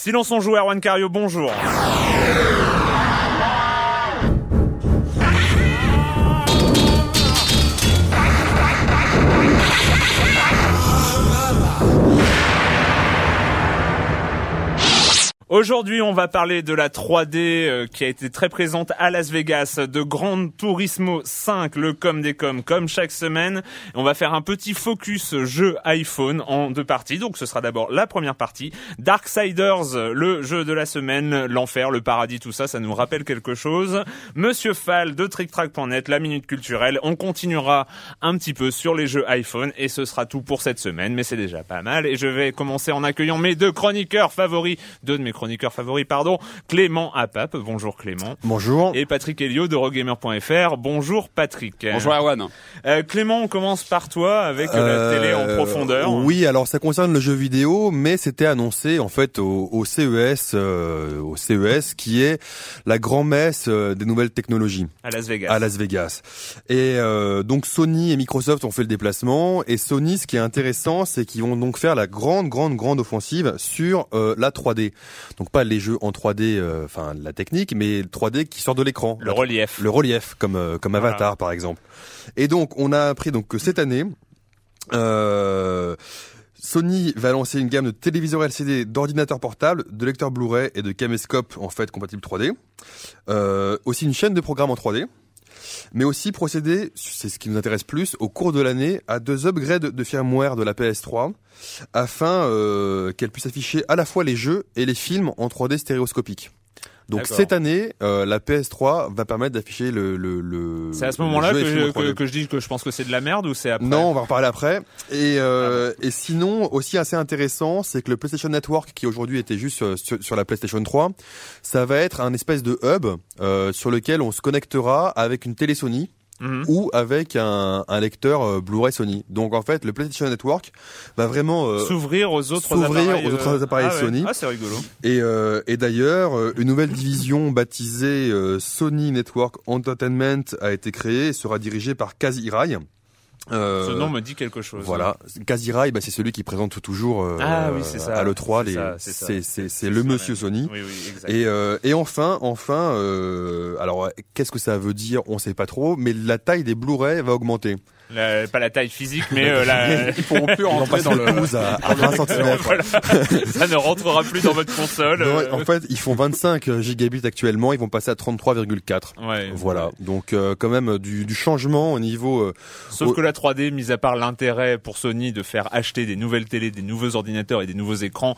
Silence on joue, Erwan Cario, bonjour. Aujourd'hui, on va parler de la 3D euh, qui a été très présente à Las Vegas, de Grand Turismo 5, le com des com, comme chaque semaine. On va faire un petit focus jeu iPhone en deux parties. Donc, ce sera d'abord la première partie, Darksiders, le jeu de la semaine, l'enfer, le paradis, tout ça, ça nous rappelle quelque chose. Monsieur Fall de TrickTrack.net, la minute culturelle. On continuera un petit peu sur les jeux iPhone et ce sera tout pour cette semaine, mais c'est déjà pas mal. Et je vais commencer en accueillant mes deux chroniqueurs favoris, deux de mes chroniqueur favori, pardon, Clément Apap. Bonjour Clément. Bonjour. Et Patrick Helio de Rogamer.fr. Bonjour Patrick. Bonjour Erwan. Euh, Clément, on commence par toi avec euh, la télé en profondeur. Oui, alors ça concerne le jeu vidéo, mais c'était annoncé en fait au, au CES, euh, au CES qui est la grand-messe euh, des nouvelles technologies. À Las Vegas. À Las Vegas. Et euh, donc Sony et Microsoft ont fait le déplacement. Et Sony, ce qui est intéressant, c'est qu'ils vont donc faire la grande, grande, grande offensive sur la 3D. Donc pas les jeux en 3D, euh, enfin la technique, mais 3D qui sort de l'écran. Le relief. Le relief, comme euh, comme Avatar par exemple. Et donc on a appris donc que cette année. Euh, Sony va lancer une gamme de téléviseurs LCD, d'ordinateurs portables, de lecteurs Blu-ray et de caméscopes en fait compatibles 3D. Euh, aussi une chaîne de programmes en 3D mais aussi procéder, c'est ce qui nous intéresse plus, au cours de l'année, à deux upgrades de firmware de la PS3, afin euh, qu'elle puisse afficher à la fois les jeux et les films en 3D stéréoscopique. Donc cette année, euh, la PS3 va permettre d'afficher le le, le C'est à ce moment-là que, je, que, que je dis que je pense que c'est de la merde ou c'est après Non, on va en reparler après. Et euh, et sinon aussi assez intéressant, c'est que le PlayStation Network qui aujourd'hui était juste euh, sur, sur, la PlayStation 3, ça va être un espèce de hub euh, sur lequel on se connectera avec une télé Sony Mhm. ou avec un, un lecteur euh, Blu-ray Sony. Donc en fait, le PlayStation Network va vraiment euh, s'ouvrir aux autres appareils, aux autres euh, appareils ah Sony. Ouais. Ah, c'est rigolo. Et, euh, et d'ailleurs, une nouvelle division baptisée Sony Network Entertainment a été créée et sera dirigée par Kaz Hirai. Euh, Ce nom me dit quelque chose. Voilà, Kazirai, bah, c'est celui qui présente toujours euh, ah, oui, ça. à l'E3 les c'est le monsieur Sony. Oui, oui, exact. Et euh, et enfin enfin euh, alors qu'est-ce que ça veut dire? On sait pas trop, mais la taille des Blu-ray va augmenter. La, pas la taille physique, mais euh, la... ils pourront plus rentrer dans le à, à 20 cm. Voilà. Ça ne rentrera plus dans votre console. Non, en fait, ils font 25 gigabits actuellement, ils vont passer à 33,4. Ouais. Voilà. Ouais. Donc euh, quand même du, du, changement au niveau. Euh, Sauf au... que la 3D, mis à part l'intérêt pour Sony de faire acheter des nouvelles télés, des nouveaux ordinateurs et des nouveaux écrans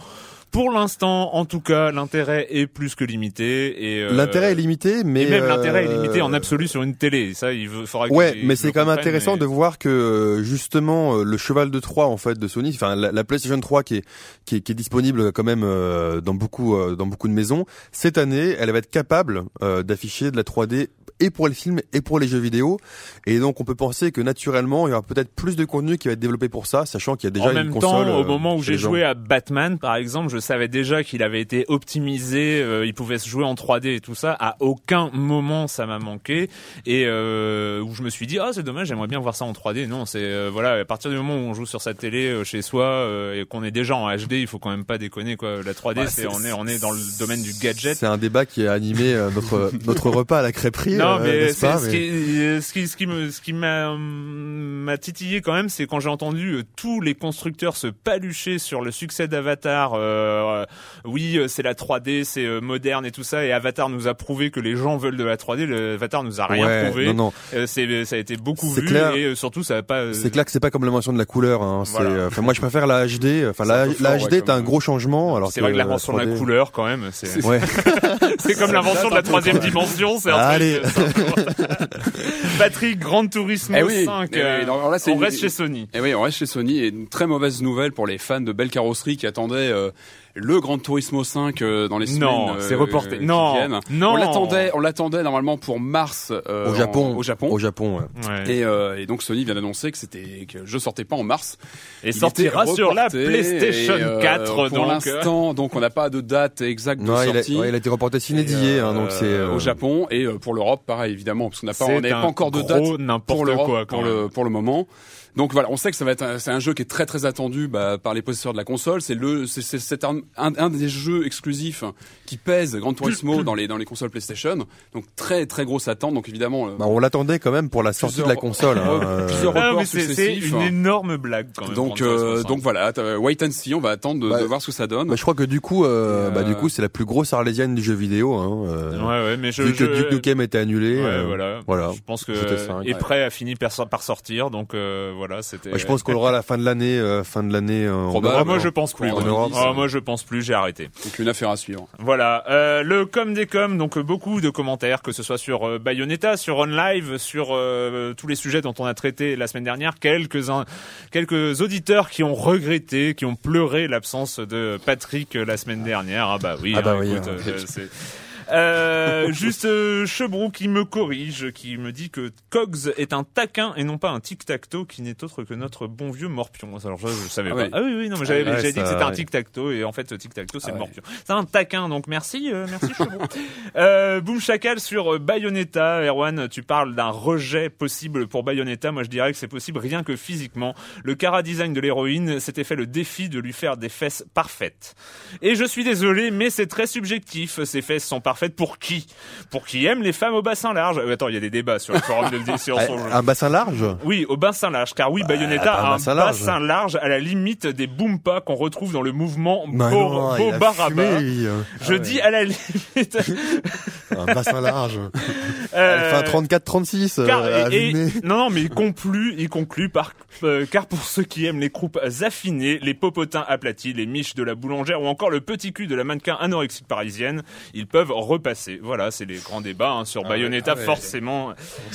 Pour l'instant, en tout cas, l'intérêt est plus que limité. Et euh, l'intérêt est limité, mais et même l'intérêt est euh, limité en absolu sur une télé. Ça, il faudra. Ouais, mais c'est quand même intéressant mais- de voir que euh, justement euh, le cheval de Troie en fait de Sony, enfin la, la PlayStation 3 qui est, qui est qui est disponible quand même dans beaucoup dans beaucoup de maisons, cette année, elle va être capable d'afficher de la 3D et pour les films et pour les jeux vidéo. Et donc on peut penser que naturellement, il y aura peut-être plus de contenu qui va être développé pour ça, sachant qu'il y a déjà en une même console. temps, au euh, moment où j'ai joué à Batman, par exemple, je savais déjà qu'il avait été optimisé, euh, il pouvait se jouer en 3D et tout ça. À aucun moment ça m'a manqué et euh, où je me suis dit ah c'est dommage, j'aimerais bien voir ça en 3D. Non, c'est euh, voilà, à partir du moment où on joue sur sa télé euh, chez soi euh, et qu'on est déjà en HD, il faut quand même pas déconner quoi. La 3D, Ouais, c'est on est on est dans le domaine du gadget. C'est un débat qui a animé notre notre repas à la crêperie. Non, euh, mais ce, qui, ce qui, ce qui me, ce qui m'a, m'a titillé quand même, c'est quand j'ai entendu euh, tous les constructeurs se palucher sur le succès d'Avatar. euh, euh, oui, euh, c'est la 3D, c'est euh, moderne et tout ça, et Avatar nous a prouvé que les gens veulent de la 3D. Le Avatar nous a rien Ouais, prouvé. non, non. Euh, c'est, ça a été beaucoup vu clair. et euh, surtout ça a pas. euh, C'est clair que c'est pas comme la mention de la couleur. Hein. C'est, Voilà. euh, Enfin, moi, je préfère la HD. Enfin, la, HD ouais, est un gros changement. Alors c'est vrai que la l'invention de la 3D couleur quand même, c'est, Ouais. c'est comme l'invention de la troisième dimension. C'est Patrick, Grand Turismo Eh oui, 5. eh oui, euh, là, on une- reste chez Sony. Et oui, on reste chez Sony et une très mauvaise nouvelle pour les fans de belle carrosserie qui attendaient euh, le Gran Turismo 5 euh, dans les semaines Non, euh, c'est reporté. Non, viennent. non. On l'attendait, on l'attendait normalement pour mars euh, Au Japon. en- au Japon. Au Japon. ouais. Ouais. Et, euh, et donc Sony vient d'annoncer que c'était que je sortais pas en mars. Et Il sortira sur la PlayStation et, euh, 4 Pour donc. l'instant, donc on n'a pas de date exacte de Non, il a, sortie. ouais, il a été reporté euh, hein, donc c'est euh, au Japon et euh, pour l'Europe pareil évidemment parce qu'on n'a pas on n'a un pas encore de date pour l'Europe pour le pour le moment. Donc voilà, on sait que ça va être un- c'est un jeu qui est très très attendu bah, par les possesseurs de la console. C'est le c'est c'est c'est un, un, des jeux exclusifs qui pèse Gran Turismo dans les dans les consoles PlayStation. Donc très très grosse attente. Donc évidemment euh, bah, on l'attendait quand même pour la sortie de la console. hein, euh, plusieurs Ah, c'est une énorme blague quand même. donc euh, 5. donc voilà, t'as- wait and see, on va attendre de, Bah, de voir ce que ça donne. bah, je crois que du coup, euh, bah, du euh, coup, c'est la plus grosse arlésienne du jeu vidéo. Hein, euh, Ouais, ouais, mais je, vu que je- Duke Nukem était annulé. Ouais, euh, voilà. voilà. Je pense que et Ouais. prêt a fini par, par sortir, donc euh, voilà, c'était. Ouais, je pense qu'on aura à la fin de l'année, euh, fin de l'année. euh, en. Ah, Europe, moi je pense plus. En ouais. Europe, Ah, moi je pense plus, j'ai arrêté. Donc une affaire à suivre. Voilà, euh, le com des com, donc euh, beaucoup de commentaires, que ce soit sur euh, Bayonetta, sur OnLive, sur euh, tous les sujets dont on a traité la semaine dernière, quelques uns, quelques auditeurs qui ont regretté, qui ont pleuré l'absence de Patrick la semaine dernière. Ah bah oui, Ah bah hein, oui, écoute, hein. Euh, juste euh, Chebrou qui me corrige, qui me dit que Cogs est un taquin et non pas un tic-tac-toe qui n'est autre que notre bon vieux Morpion. Alors je, je savais Ah pas. ouais. Ah oui oui non mais j'avais ouais, j'avais dit que c'était un tic-tac-toe et en fait tic-tac-toe c'est Ah ouais. Morpion. C'est un taquin donc merci euh, merci Chebrou. euh, Boom Chacal sur euh, Bayonetta. Erwan, tu parles d'un rejet possible pour Bayonetta. Moi je dirais que c'est possible rien que physiquement. Le cara design de l'héroïne s'était fait le défi de lui faire des fesses parfaites. Et je suis désolé, mais c'est très subjectif. Ces fesses sont parfaites pour qui? Pour qui aime les femmes au bassin large Euh, Attends, il y a des débats sur le forum de le Ah, Un bassin large? Oui, au bassin large, car oui, Bayonetta pas un a un bassin large. à la limite des boompas qu'on retrouve dans le mouvement Bah Bo- non, il a Bobaraba. fumé, lui, hein. Je dis à la limite. Un bassin large. euh, un 34-36. car- euh, non, non, mais il conclut, il conclut par, car pour ceux qui aiment les croupes affinées, les popotins aplatis, les miches de la boulangère ou encore le petit cul de la mannequin anorexique parisienne, ils peuvent repasser. Voilà, c'est les grands débats hein, sur Bayonetta, ah ouais. forcément.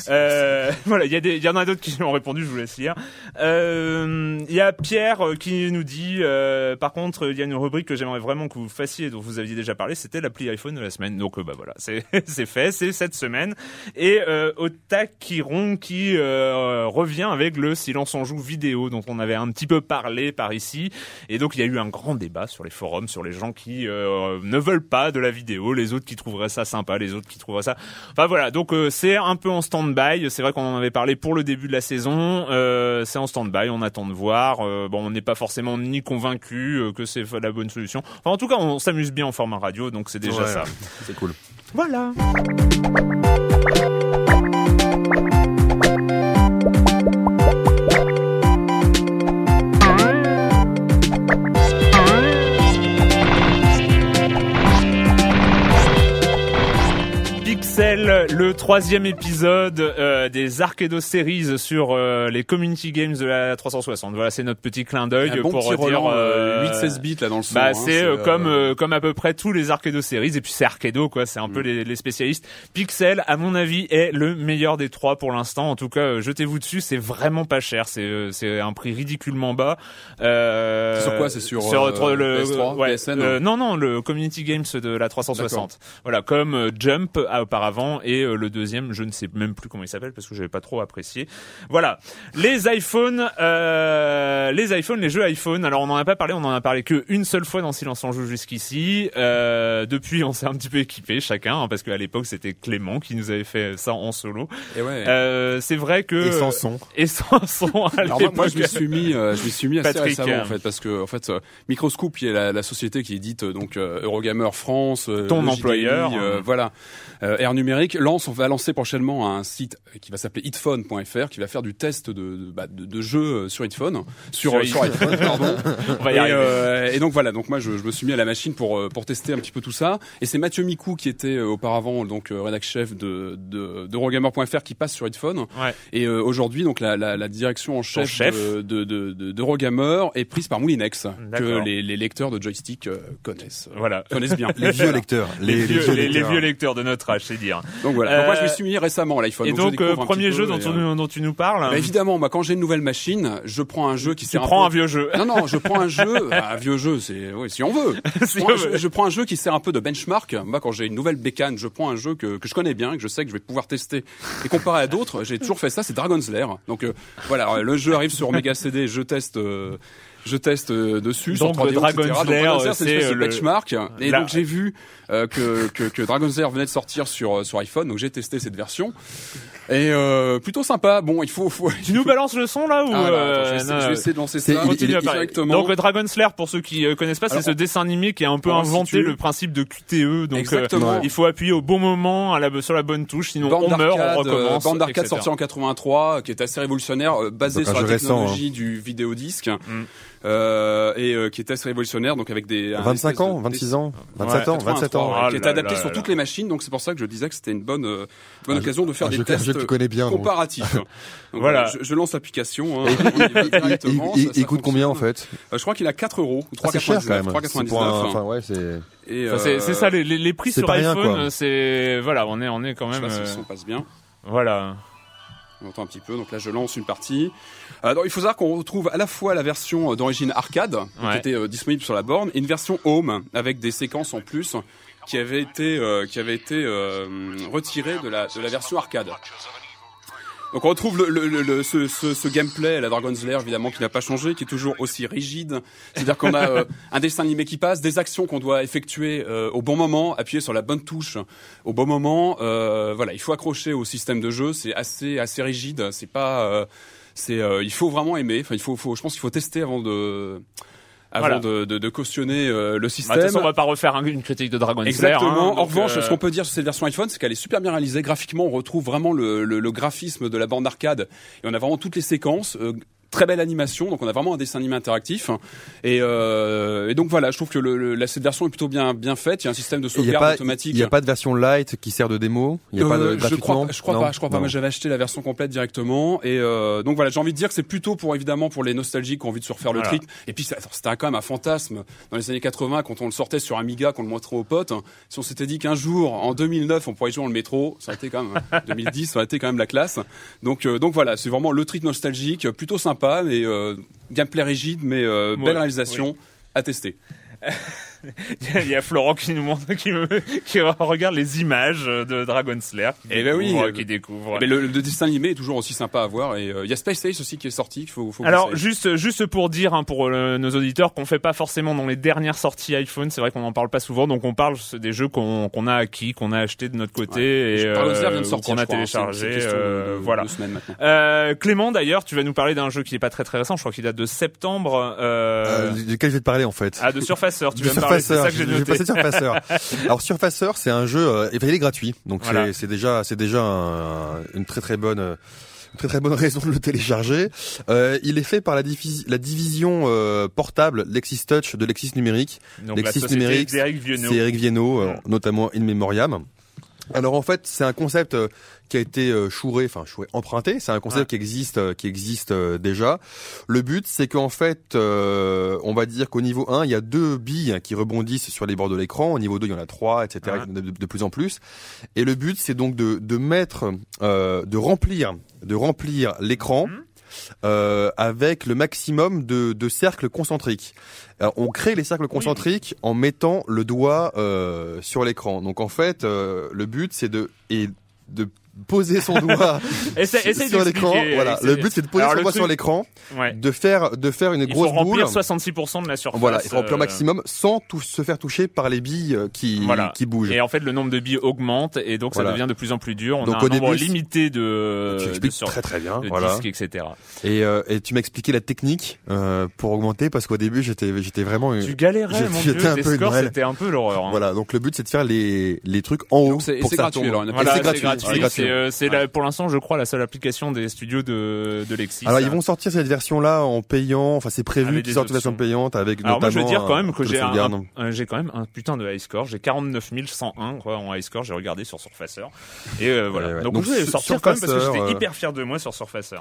Euh, voilà, il y a des, y en a d'autres qui ont répondu, je vous laisse lire. Euh, Il y a Pierre euh, qui nous dit, euh, par contre, il y a une rubrique que j'aimerais vraiment que vous fassiez, dont vous aviez déjà parlé, c'était l'appli iPhone de la semaine. Donc, bah voilà, c'est fait, c'est cette semaine. Et euh, Otakiron qui revient avec le silence en joue vidéo dont on avait un petit peu parlé par ici. Et donc il y a eu un grand débat sur les forums, sur les gens qui ne veulent pas de la vidéo, les autres qui trouveraient ça sympa, les autres qui trouveraient ça. Enfin voilà, donc euh, c'est un peu en stand-by. C'est vrai qu'on en avait parlé pour le début de la saison. Euh, c'est en stand-by, on attend de voir. Euh, bon, on n'est pas forcément ni convaincu que c'est la bonne solution. Enfin, en tout cas, on s'amuse bien en format radio, donc c'est déjà Ouais, ça. C'est cool. Voilà. Le troisième épisode euh, des Arcado Series sur euh, les Community Games de la 360. Voilà, c'est notre petit clin d'œil bon pour petit dire euh, 8-16 bits là dans le son. Bah hein, c'est euh, euh, comme euh, comme à peu près tous les Arcado Series et puis c'est Arcado quoi, c'est un Mm. peu les, les spécialistes. Pixel à mon avis est le meilleur des trois pour l'instant. En tout cas, euh, jetez-vous dessus, c'est vraiment pas cher, c'est euh, c'est un prix ridiculement bas. Euh, C'est sur quoi? C'est sur, sur euh, le PS3, ouais, PSN? euh, non non, le Community Games de la 360. Voilà, comme euh, Jump auparavant et euh, le deuxième, je ne sais même plus comment il s'appelle parce que j'avais pas trop apprécié. Voilà, les iPhones, euh, les iPhones, les jeux iPhone. Alors on en a pas parlé, on en a parlé que une seule fois dans Silence en joue jusqu'ici. Euh, depuis, on s'est un petit peu équipé chacun hein, parce qu'à l'époque c'était Clément qui nous avait fait ça en solo. Et ouais. Euh, c'est vrai que Et sans son. et sans son. à Alors moi, je me suis mis, euh, je me suis mis assez Patrick, récemment en fait, parce que en fait, euh, Microscope, qui est la, la société qui édite donc euh, Eurogamer France, euh, Ton employeur, euh, hein. voilà, euh, Air Numérique lance, on va lancer prochainement un site qui va s'appeler hitphone.fr, qui va faire du test de de, bah, de, de jeux euh, sur hitphone, sur Sur euh, sur iPhone, pardon. on va y et, arriver. euh, et donc voilà, donc moi je, je me suis mis à la machine pour pour tester un petit peu tout ça. Et c'est Mathieu Micou qui était auparavant donc rédac chef de de d'Eurogamer.fr qui passe sur Hitphone. Ouais. Et euh, aujourd'hui donc la, la, la direction en chef, chef. de de de, de- d'Eurogamer est prise par Moulinex que les, les lecteurs de joystick connaissent Voilà. connaissent bien. Les vieux lecteurs. Les, vieux, les, les lecteurs. vieux lecteurs de notre âge, c'est dire. Donc voilà. Donc moi je me Euh, suis mis récemment à l'iPhone. Et donc, euh, un premier jeu peu dont, euh, nous- dont tu nous parles. bah, évidemment, moi quand j'ai une nouvelle machine, je prends un jeu qui tu prends un un peu... vieux jeu. Non, non, je prends un jeu, un vieux jeu, c'est, oui, si on veut. Si Moi, on veut. je, je prends un jeu qui sert un peu de benchmark. Moi, quand j'ai une nouvelle bécane, je prends un jeu que, que je connais bien, que je sais que je vais pouvoir tester et comparer à d'autres. J'ai toujours fait ça, c'est Dragon's Lair. Donc euh, voilà, le jeu arrive sur Mega CD, je teste. euh, je teste euh, dessus Donc, sur 3D, Dragon's etc. Lair, c'est le- benchmark. Et la- donc j'ai vu euh, que, que, que Dragon's Lair venait de sortir sur euh, sur iPhone, donc j'ai testé cette version. Et euh, plutôt sympa. Bon, il faut, faut Tu nous balances le son là ou Ah, euh, attends, je, vais essayer, non, je vais essayer de lancer ça. il- directement. Donc Dragon's Lair, pour ceux qui connaissent pas, c'est ce dessin animé qui a un peu inventé le principe de QTE. Donc euh, Exactement. il faut appuyer au bon moment à la, sur la bonne touche, sinon bande on meurt, on recommence. bande d'arcade sortie en 83, qui est assez révolutionnaire, basée sur la récent, hein. technologie du vidéodisque, Mm. Euh, et euh, qui est assez révolutionnaire, donc avec des un 25 espèce ans, de- 26 ans, 27 ans, 27 ans. Ah qui est adapté là sur là toutes là. les machines, donc c'est pour ça que je disais que c'était une bonne, euh, bonne Un occasion de faire des tests connais bien. comparatifs. Donc, Voilà. je, je lance l'application. Hein, ça- ça Il coûte combien en fait Euh, Je crois qu'il a 4 euros, ou Ah, 3,99. même. C'est 3,99. c'est. Euh, ça les, les, prix c'est sur iPhone, c'est voilà, on est on est quand même son passe bien. voilà. On entend un petit peu. Donc là, je lance une partie. Euh, il faut savoir qu'on retrouve à la fois la version euh, d'origine arcade, qui était euh, disponible sur la borne, et une version home avec des séquences en plus qui avaient été qui avaient été retirées de la de la version arcade. Donc on retrouve le, le, le- ce, ce, ce gameplay la Dragon's Lair évidemment qui n'a pas changé, qui est toujours aussi rigide. C'est-à-dire qu'on a euh, un dessin animé qui passe, des actions qu'on doit effectuer euh, au bon moment, appuyer sur la bonne touche au bon moment. Euh, voilà, il faut accrocher au système de jeu. C'est assez assez rigide. C'est pas euh, c'est euh, il faut vraiment aimer. Enfin il faut, faut je pense qu'il faut tester avant de avant Voilà. de, de, de cautionner euh, le Bah, de système. toute façon, on va pas refaire un- une critique de Dragon's Lair. Exactement. hein, en revanche, euh, ce qu'on peut dire sur cette version iPhone, c'est qu'elle est super bien réalisée. Graphiquement, on retrouve vraiment le, le, le graphisme de la bande arcade et on a vraiment toutes les séquences. euh, Très belle animation, donc on a vraiment un dessin animé interactif. Et, euh, et donc voilà, je trouve que le, le- la, cette version est plutôt bien bien faite. Il y a un système de a sauvegarde pas, automatique. il y a pas de version light qui sert de démo? Il y a pas de Euh, je crois, je crois Non? pas, je crois pas. Non. Moi, j'avais acheté la version complète directement, et euh, donc voilà, j'ai envie de dire que c'est plutôt pour évidemment pour les nostalgiques qui ont envie de se refaire le trip. Et puis c'était quand même un fantasme dans les années 80 quand on le sortait sur Amiga, qu'on le montrait aux potes. Si on s'était dit qu'un jour, en 2009, on pourrait jouer dans le métro, ça aurait été quand même 2010, ça aurait été quand même la classe. Donc euh, donc voilà, c'est vraiment le trip nostalgique, plutôt sympa, mais euh, gameplay rigide, mais euh, belle réalisation. À tester. Il y a Florent qui nous montre, qui, me- qui regarde les images de Dragon's Lair. qui Eh ben oui, euh, qui découvre. Mais le, le dessin animé est toujours aussi sympa à voir. Et euh, il y a Space Ace aussi qui est sorti. faut, faut Alors juste juste pour dire hein, pour euh, nos auditeurs qu'on fait pas forcément dans les dernières sorties iPhone, c'est vrai qu'on en parle pas souvent, donc on parle des jeux qu'on a acquis, qu'on a acheté de notre côté et Lair vient euh, qu'on a hein. Téléchargé. euh, de- voilà. Euh, Clément d'ailleurs, tu vas nous parler d'un jeu qui est pas très très récent, je crois qu'il date de septembre. Euh, Euh, duquel je vais te parler en fait. ah de Surfacer, tu vas me parler, j'ai Je vais passer. Alors Surfacer, c'est un jeu, euh, il est gratuit, donc c'est- Voilà. c'est déjà, c'est déjà un- une très très bonne. Très très bonne raison de le télécharger. Euh, il est fait par la, divi- la division euh, portable Lexis Touch de Lexis Numérique. Donc Lexis numérique. C'est Eric Viennot, euh, notamment In Memoriam. Alors en fait, c'est un concept euh, qui a été euh, chouré, enfin chouré, emprunté. C'est un concept qui existe, euh, qui existe déjà. Le but, c'est qu'en fait, euh, on va dire qu'au niveau 1, il y a deux billes qui rebondissent sur les bords de l'écran. Au niveau 2, il y en a trois, etc. Ouais. De, de- de plus en plus. Et le but, c'est donc de, de mettre, euh, de remplir, de remplir l'écran. Mhm. Euh, avec le maximum de, de cercles concentriques. Alors, on crée les cercles concentriques en mettant le doigt euh, sur l'écran. Donc en fait, euh, le but c'est de et de poser son doigt sur- l'écran. Voilà, le but c'est de poser Alors, son doigt truc- sur l'écran, Ouais. de faire de faire une Il faut grosse boule. remplir 66% de la surface. Voilà, il faut remplir au euh, maximum sans tout se faire toucher par les billes euh, qui Voilà. qui bougent. Et en fait, le nombre de billes augmente et donc Voilà. ça devient de plus en plus dur. On Donc, a au un nombre début, c'est- limité de, tu de, expliques sur- très très bien. de Voilà. disques, etc. Et, euh, et tu m'as expliqué la technique euh, pour augmenter parce qu'au début j'étais j'étais vraiment Tu galérais, mon dieu, j'étais un peu scores, c'était un peu l'horreur. hein. voilà donc le but c'est de faire les les trucs en haut pour c'est que ça gratuit. c'est gratuit. C'est euh, c'est la- pour l'instant, je crois, la seule application des studios de, de Lexis. Alors ils vont sortir cette version-là en payant, enfin c'est prévu qu'ils sortent une version payante avec Alors moi, je veux dire quand même que j'ai j'ai quand même un putain de high score. J'ai 49 101 quoi, en high score. J'ai regardé sur Surfacer. Et euh, voilà. Ouais, ouais. Donc, Donc, je vais sur- sortir quand même parce que j'étais euh, hyper fier de moi sur Surfacer.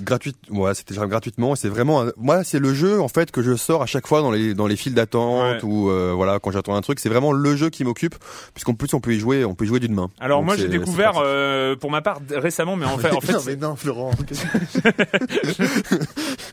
gratuit, ouais, c'était gratuitement. C'est vraiment, un- moi, c'est le jeu en fait que je sors à chaque fois dans les dans les files d'attente Ouais. ou euh, voilà quand j'attends un truc. C'est vraiment le jeu qui m'occupe puisqu'en plus on peut y jouer, on peut y jouer d'une main. Alors Donc, moi j'ai découvert. Euh, pour ma part récemment mais en fait en fait non, mais non, Florent.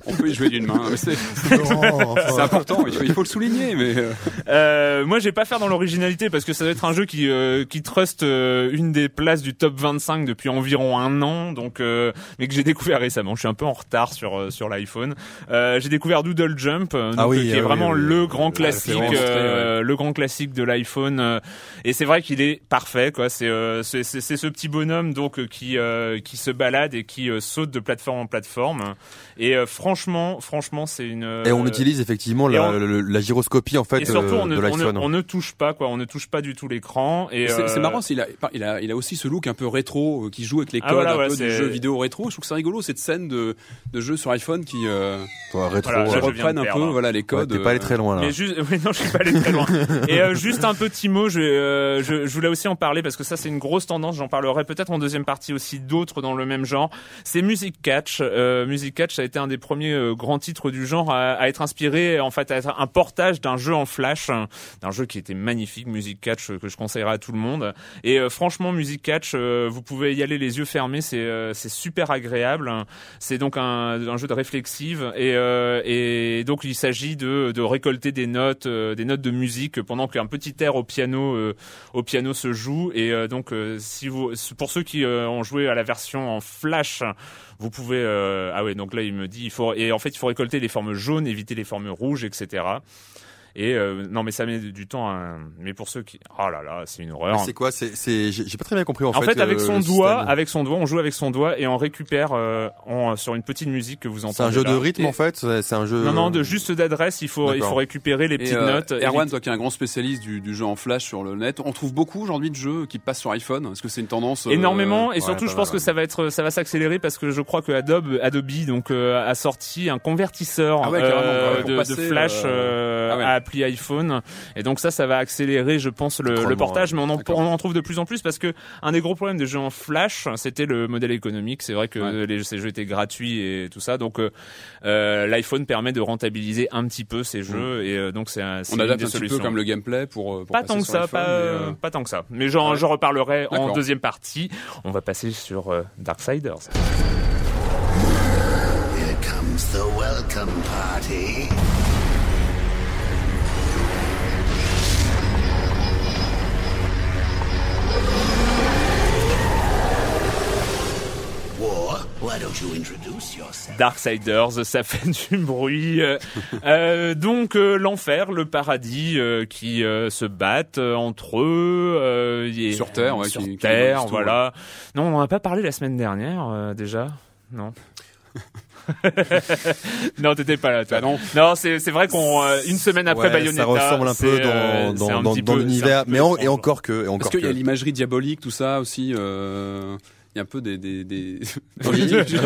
On peut y jouer d'une main. mais C'est Florent, enfin. c'est important. Il faut, il faut le souligner. Mais euh, Euh, moi, j'ai pas faire dans l'originalité parce que ça doit être un jeu qui euh, qui trust euh, une des places du top 25 depuis environ un an, donc euh, mais que j'ai découvert récemment. Je suis un peu en retard sur euh, sur l'iPhone. Euh, j'ai découvert Doodle Jump, Ah oui, euh, qui ah est oui, vraiment oui, oui. le grand La classique, le grand classique de l'iPhone. euh, et c'est vrai qu'il est parfait, quoi. C'est euh, c'est c'est c'est ce petit bonhomme donc euh, qui euh, qui se balade et qui euh, saute de plateforme en plateforme. Et euh, franchement, franchement, c'est une. Et on utilise effectivement la, on- la gyroscopie en fait et surtout, euh, on, ne, de on, ne, l'iPhone. on ne touche pas, quoi. On ne touche pas du tout l'écran. Et c'est euh, c'est marrant. Il a, il a, il a aussi ce look un peu rétro euh, qui joue avec les Ah, codes voilà, un ouais, peu du jeu vidéo rétro. Je trouve que c'est rigolo cette scène de, de jeu sur iPhone qui euh, Toi, rétro. Voilà, ouais. reprennent un perdre. peu voilà les Ouais, codes. T'es pas allé très loin là. Mais juste, oui, non, je suis pas allé très loin. Et euh, juste un petit mot, je, euh, je, je voulais aussi en parler parce que ça, c'est une grosse tendance. J'en parlerai peut-être en deuxième partie aussi d'autres dans le même genre. C'est Music Catch. Euh, Music Catch, a été un des premiers euh, grands titres du genre à, être inspiré, en fait, à être un portage d'un jeu en Flash, d'un jeu qui était magnifique, Music Catch, euh, que je conseillerais à tout le monde. Et franchement, Music Catch, vous pouvez y aller les yeux fermés, c'est super agréable. C'est donc un, jeu de réflexive et, donc il s'agit de, récolter des notes, des notes de musique pendant qu'un petit air au piano, au piano se joue. Et donc si vous, pour ceux qui euh, ont joué à la version en flash, vous pouvez euh, ah ouais donc là il me dit il faut et en fait il faut récolter les formes jaunes, éviter les formes rouges, etc. Et euh, non mais ça met du temps. hein. Mais pour ceux qui oh là là c'est une horreur. Mais C'est quoi C'est c'est j'ai pas très bien compris en, En fait, avec euh, son doigt, système. avec son doigt, on joue avec son doigt et on récupère euh, en, sur une petite musique que vous entendez. C'est un jeu là. de rythme Et- en fait. C'est un jeu. Non, non, de juste d'adresse. Il faut, il faut récupérer les Et petites euh, notes. Erwan, Et- toi qui es un grand spécialiste du, du jeu en flash sur le net, on trouve beaucoup aujourd'hui de jeux qui passent sur iPhone. Est-ce que c'est une tendance euh, énormément et surtout je pense mal, que ouais. ça va être ça va s'accélérer parce que je crois que Adobe Adobe donc euh, a sorti un convertisseur Ah ouais, euh, de, passer, de flash euh, euh, ah ouais. à appli iPhone et donc ça ça va accélérer je pense le, portage mais on en, D'accord. on en trouve de plus en plus parce que un des gros problèmes des jeux en flash c'était le modèle économique c'est vrai que Ouais. les, ces jeux étaient gratuits et tout ça donc euh, euh, l'iPhone permet de rentabiliser un petit peu ces jeux et euh, donc c'est un- On adapte des un petit peu solutions. comme le gameplay pour, pour Pas tant que ça, iPhone, pas, mais, euh, pas tant que ça. Mais j'en ouais. j'en reparlerai en deuxième partie. On va passer sur euh, Darksiders. Here comes the welcome party. Darksiders, ça fait du bruit. Euh, euh, donc euh, l'enfer, le paradis euh, qui euh, se battent euh, entre eux. euh, Sur Terre, ouais, sur qui- qui Terre, tout, voilà. Non, on n'en a pas parlé la semaine dernière euh, déjà. Non? non, t'étais pas là, toi. Bah non. Non, c'est vrai qu'on euh, une semaine après Ouais, Bayonetta, ça ressemble un peu dans l'univers, mais en- et encore que et encore Est-ce qu'il y a l'imagerie diabolique, tout ça aussi euh, il y a un peu des des, des...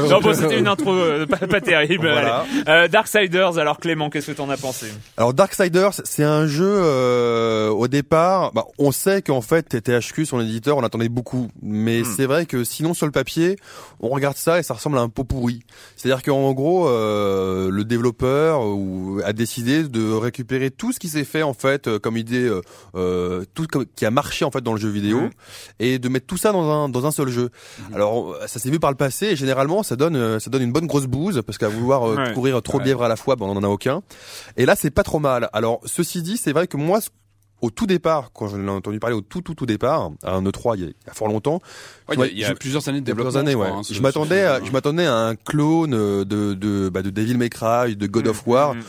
non, bon, c'était une intro euh, pas, pas terrible. Voilà. Euh, Darksiders, alors Clément, qu'est-ce que t'en as pensé? Alors Darksiders, c'est un jeu euh, au départ. Bah, on sait qu'en fait THQ, son éditeur, on attendait beaucoup, mais Hmm. c'est vrai que sinon sur le papier, on regarde ça et ça ressemble à un pot pourri. C'est-à-dire qu'en gros, euh, le développeur ou, a décidé de récupérer tout ce qui s'est fait en fait euh, comme idée, euh, euh, tout comme- qui a marché en fait dans le jeu vidéo, Mhm. et de mettre tout ça dans un dans un seul jeu. Alors ça s'est vu par le passé et généralement ça donne euh, ça donne une bonne grosse bouse parce qu'à vouloir euh, Ouais. courir trop de lièvres à la fois, ben, on en a aucun. Et là, c'est pas trop mal. Alors, ceci dit, c'est vrai que moi, au tout départ, quand j'en ai entendu parler au tout tout tout départ, à un E3 il y a, fort longtemps, Ouais, il y a, il y a je- plusieurs années de développement. plusieurs années, je ouais. hein, je m'attendais, je m'attendais à un clone euh, de de bah, de Devil May Cry, de God of War Mm.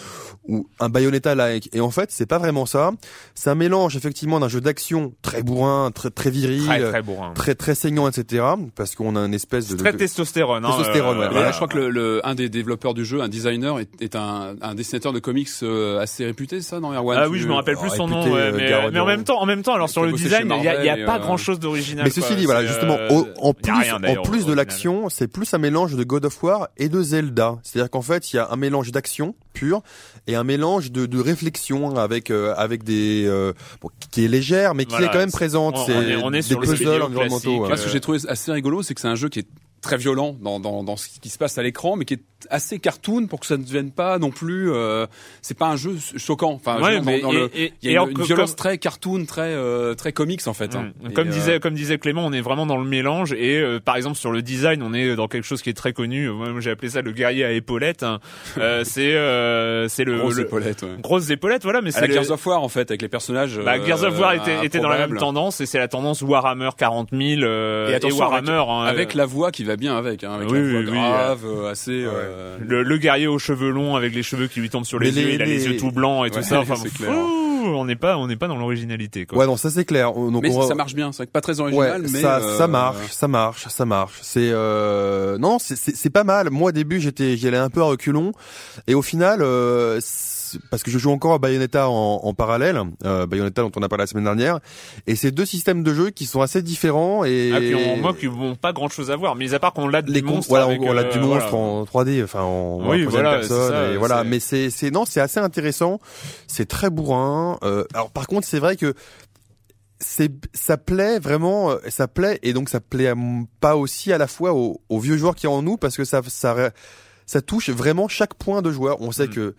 Ou un Bayonetta-like. Et en fait, c'est pas vraiment ça. C'est un mélange effectivement d'un jeu d'action très bourrin, très très viril, Très très bourrin. très très saignant, etc. Parce qu'on a une espèce de, Très de- testostérone. hein, Testostérone, ouais, Mais voilà. là, je crois que le, le- un des développeurs du jeu, un designer, est, est un, un dessinateur de comics euh, assez réputé, ça, dans Erwan? Ah tu- oui, je me rappelle plus son nom, ouais, euh, mais, mais en même temps, en même temps, alors sur le design, il y a, il y a pas grand euh, chose d'original. Mais ceci quoi. dit, voilà, justement, euh, au- en plus, rien, en plus de l'action, c'est plus un mélange de God of War et de Zelda. C'est-à-dire qu'en fait, il y a un mélange d'action pure et un mélange de, de réflexion avec euh, avec des euh, bon, qui est légère, mais qui Voilà, est quand même présente. on- est- on est des sur le puzzles environnementaux. classique, ouais. Moi, ce que j'ai trouvé assez rigolo, c'est que c'est un jeu qui est très violent dans, dans, dans ce qui se passe à l'écran, mais qui est assez cartoon pour que ça ne devienne pas non plus. Euh, c'est pas un jeu choquant. Enfin, Ouais, mais dans, dans et- le, et- il y a une, une violence comme- très cartoon, très euh, très comics en fait. hein. Mm. Et, Comme euh, disait, comme disait Clément, on est vraiment dans le mélange et euh, par exemple sur le design, on est dans quelque chose qui est très connu. Moi, j'ai appelé ça le guerrier à épaulettes. hein. Euh, c'est euh, c'est le, grosse le- épaulette, ouais. grosses épaulettes, voilà. Mais c'est la Gears of War en fait, avec les personnages. bah, Gears of War euh, était, était dans la même tendance et c'est la tendance Warhammer 40 000 euh, Et attention, Warhammer avec, hein, avec euh, la voix qui va bien avec, hein, avec Oui, la voix oui, oui, grave, assez. euh, le, le guerrier aux cheveux longs avec les cheveux qui lui tombent sur les, Mais yeux, les- il a les les- yeux tout blancs et tout ça. Enfin, c'est fou, clair. on n'est pas, on n'est pas dans l'originalité. Ouais, non, ça c'est clair. On- Donc mais on- ça marche bien, c'est pas très Ouais, original, mais ça, euh, ça marche, ça marche, ça marche. C'est euh... non, c'est- pas mal. Moi, au début, j'étais, j'y allais un peu à reculons, et au final, euh, c'est- parce que je joue encore à Bayonetta en, en parallèle, euh, Bayonetta dont on a parlé la semaine dernière, et c'est deux systèmes de jeu qui sont assez différents et Ah, qui ont, moi, qui n'ont pas grand chose à voir. Mais à part qu'on l'a du les con- monstre. voilà, avec, on, on a euh, du monstre voilà. en 3D, enfin en, Oui, voilà, personne, c'est ça, et voilà. Mais c'est, c'est non, c'est assez intéressant. C'est très bourrin. Euh, alors par contre, c'est vrai que c'est, ça plaît vraiment, euh, ça plaît et donc ça plaît à pas aussi à la fois aux, aux vieux joueurs qui en nous parce que ça, ça, ça touche vraiment chaque point de joueur. On sait Mm. que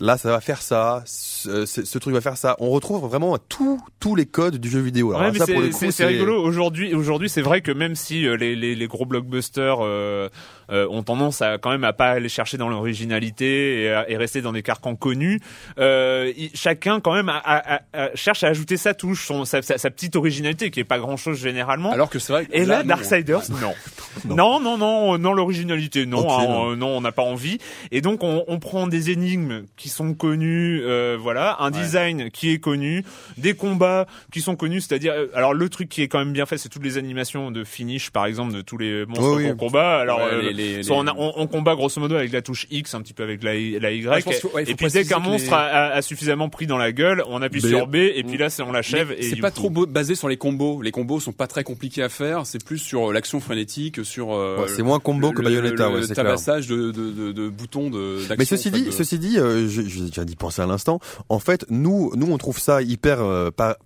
là, ça va faire ça, ce, ce- ce truc va faire ça. On retrouve vraiment tous tous les codes du jeu vidéo. Alors Ouais, là, mais ça pour le c'est- coup, c'est c'est rigolo. Aujourd'hui, aujourd'hui, c'est vrai que même si euh, les, les, les gros blockbusters euh, euh, ont tendance à quand même à pas aller chercher dans l'originalité et, à- et rester dans des carcans connus, euh, chacun quand même a- a- a- a- cherche à ajouter sa touche, son, sa, sa- sa petite originalité qui est pas grand chose généralement. Alors que c'est vrai. que Et là, non. Darksiders, non. non, non, non, non, l'originalité, non, Aucune. hein, euh, non, on n'a pas envie. Et donc, on, on prend des énigmes qui sont connues, euh, voilà, un design qui est connu, des combats qui sont connus, c'est-à-dire, euh, alors le truc qui est quand même bien fait, c'est toutes les animations de finish, par exemple, de tous les monstres Oui, oui. qu'on combat. Alors, Ouais, euh, les- les- soit on, les- a- on- on combat grosso modo avec la touche X, un petit peu avec la, Y- la Y. Ouais, faut et puis dès qu'un monstre les- a, a- a suffisamment pris dans la gueule, on appuie B. sur B, et puis là, c'est on l'achève. C'est pas trop basé sur les combos. Les combos sont pas très compliqués à faire. C'est plus sur euh, l'action frénétique, sur. euh, Ouais, c'est moins combo que Bayonetta, le, ouais, le c'est clair. tabassage de, de, de, de boutons de. Mais ceci en fait, dit, ceci dit, je, je viens d'y penser à l'instant. En fait, nous, nous, on trouve ça hyper, euh, pas,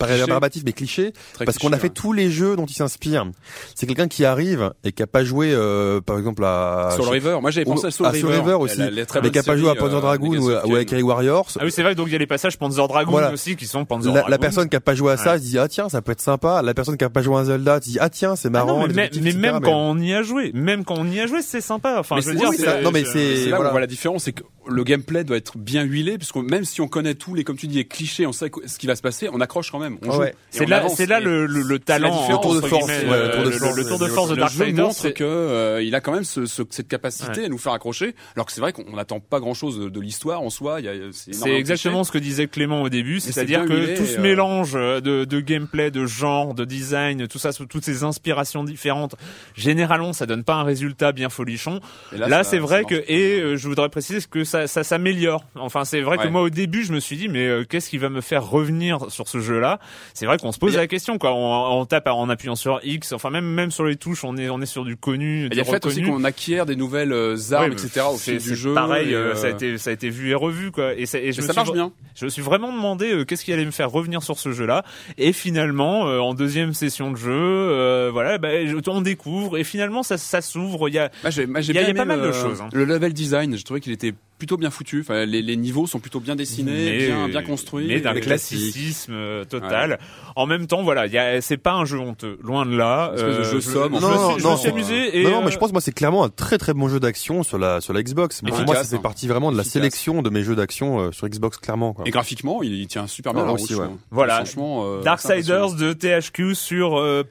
pas rébarbatif, mais cliché, très parce qu'on a fait ouais. tous les jeux dont il s'inspire. C'est quelqu'un qui arrive et qui a pas joué, euh, par exemple, à Soul River. Moi, j'avais ou- pensé à Soul à River. Soul River aussi, mais qui a pas joué à Panzer euh, Dragoon ou, Megasoft ou à. Kerry Warriors. Ah oui, c'est vrai, donc il y a les passages Panzer Dragoon Voilà. aussi qui sont Panzer La, Dragoon. la personne qui a pas joué à ça Ouais. se dit ah tiens ça peut être sympa. La personne qui a pas joué à Zelda se dit ah tiens c'est Ah marrant. non, mais, même quand on y a joué, même quand on y a joué, c'est sympa. Enfin, je veux dire, non, mais c'est- là la différence, c'est que le gameplay doit être bien huilé, puisque même si on connaît tous les, comme tu dis, les clichés, on sait ce qui va se passer, on accroche quand même. On Ah joue. ouais. Et C'est là, c'est là le, le, le talent, différence. entre Le tour de force, ouais, euh, le tour de force, le tour de force de Darksiders, montre c'est que euh, il a quand même ce, ce- cette capacité Ouais. à nous faire accrocher, alors que c'est vrai qu'on n'attend pas grand chose de, de l'histoire en soi. C'est exactement ce que disait Clément au début, c'est c'est-à-dire que tout ce euh, mélange de, de gameplay, de genre, de design, tout ça, toutes ces inspirations différentes, généralement, ça donne pas un résultat bien folichon. Et Là, c'est vrai que et euh, je voudrais préciser que ça, ça s'améliore. Enfin, c'est vrai que moi au début, je me suis dit mais euh, qu'est-ce qui va me faire revenir sur ce jeu-là? C'est vrai qu'on se pose la question quoi. On, on tape en appuyant sur X, enfin même même sur les touches, on est on est sur du connu. Il y a fait aussi qu'on acquiert des nouvelles euh, armes, Ouais, etc. au fil du jeu. Pareil, et, euh, ça a euh, été ça a été vu et revu quoi. Et, ça- et je et me ça suis marche bien. Je me suis vraiment demandé euh, qu'est-ce qui allait me faire revenir sur ce jeu-là. Et finalement, euh, en deuxième session de jeu, euh, voilà, bah, je- on découvre et finalement ça ça s'ouvre. Il y a j'ai, Il y a- y a pas mal de choses, hein. Le level design, j'ai trouvé qu'il était plutôt bien foutu. Enfin, les, les niveaux sont plutôt bien dessinés, bien, bien construits. mais d'un classicisme euh, total. En même temps, voilà, il y a, c'est pas un jeu honteux, loin de là. espèce de jeu je, somme, je en me fait. suis- Non, je non, me suis c'est- amusé. Et, non, non, mais euh, je pense que moi c'est clairement un très très bon jeu d'action sur la sur la Xbox. Mais pour moi, ça fait hein. partie vraiment de la Efficace. sélection de mes jeux d'action euh, sur Xbox clairement. Quoi. Et graphiquement, il, il tient super bien Ah, la aussi, route. ouais. je. Voilà. Franchement, euh, Darksiders de THQ sur euh,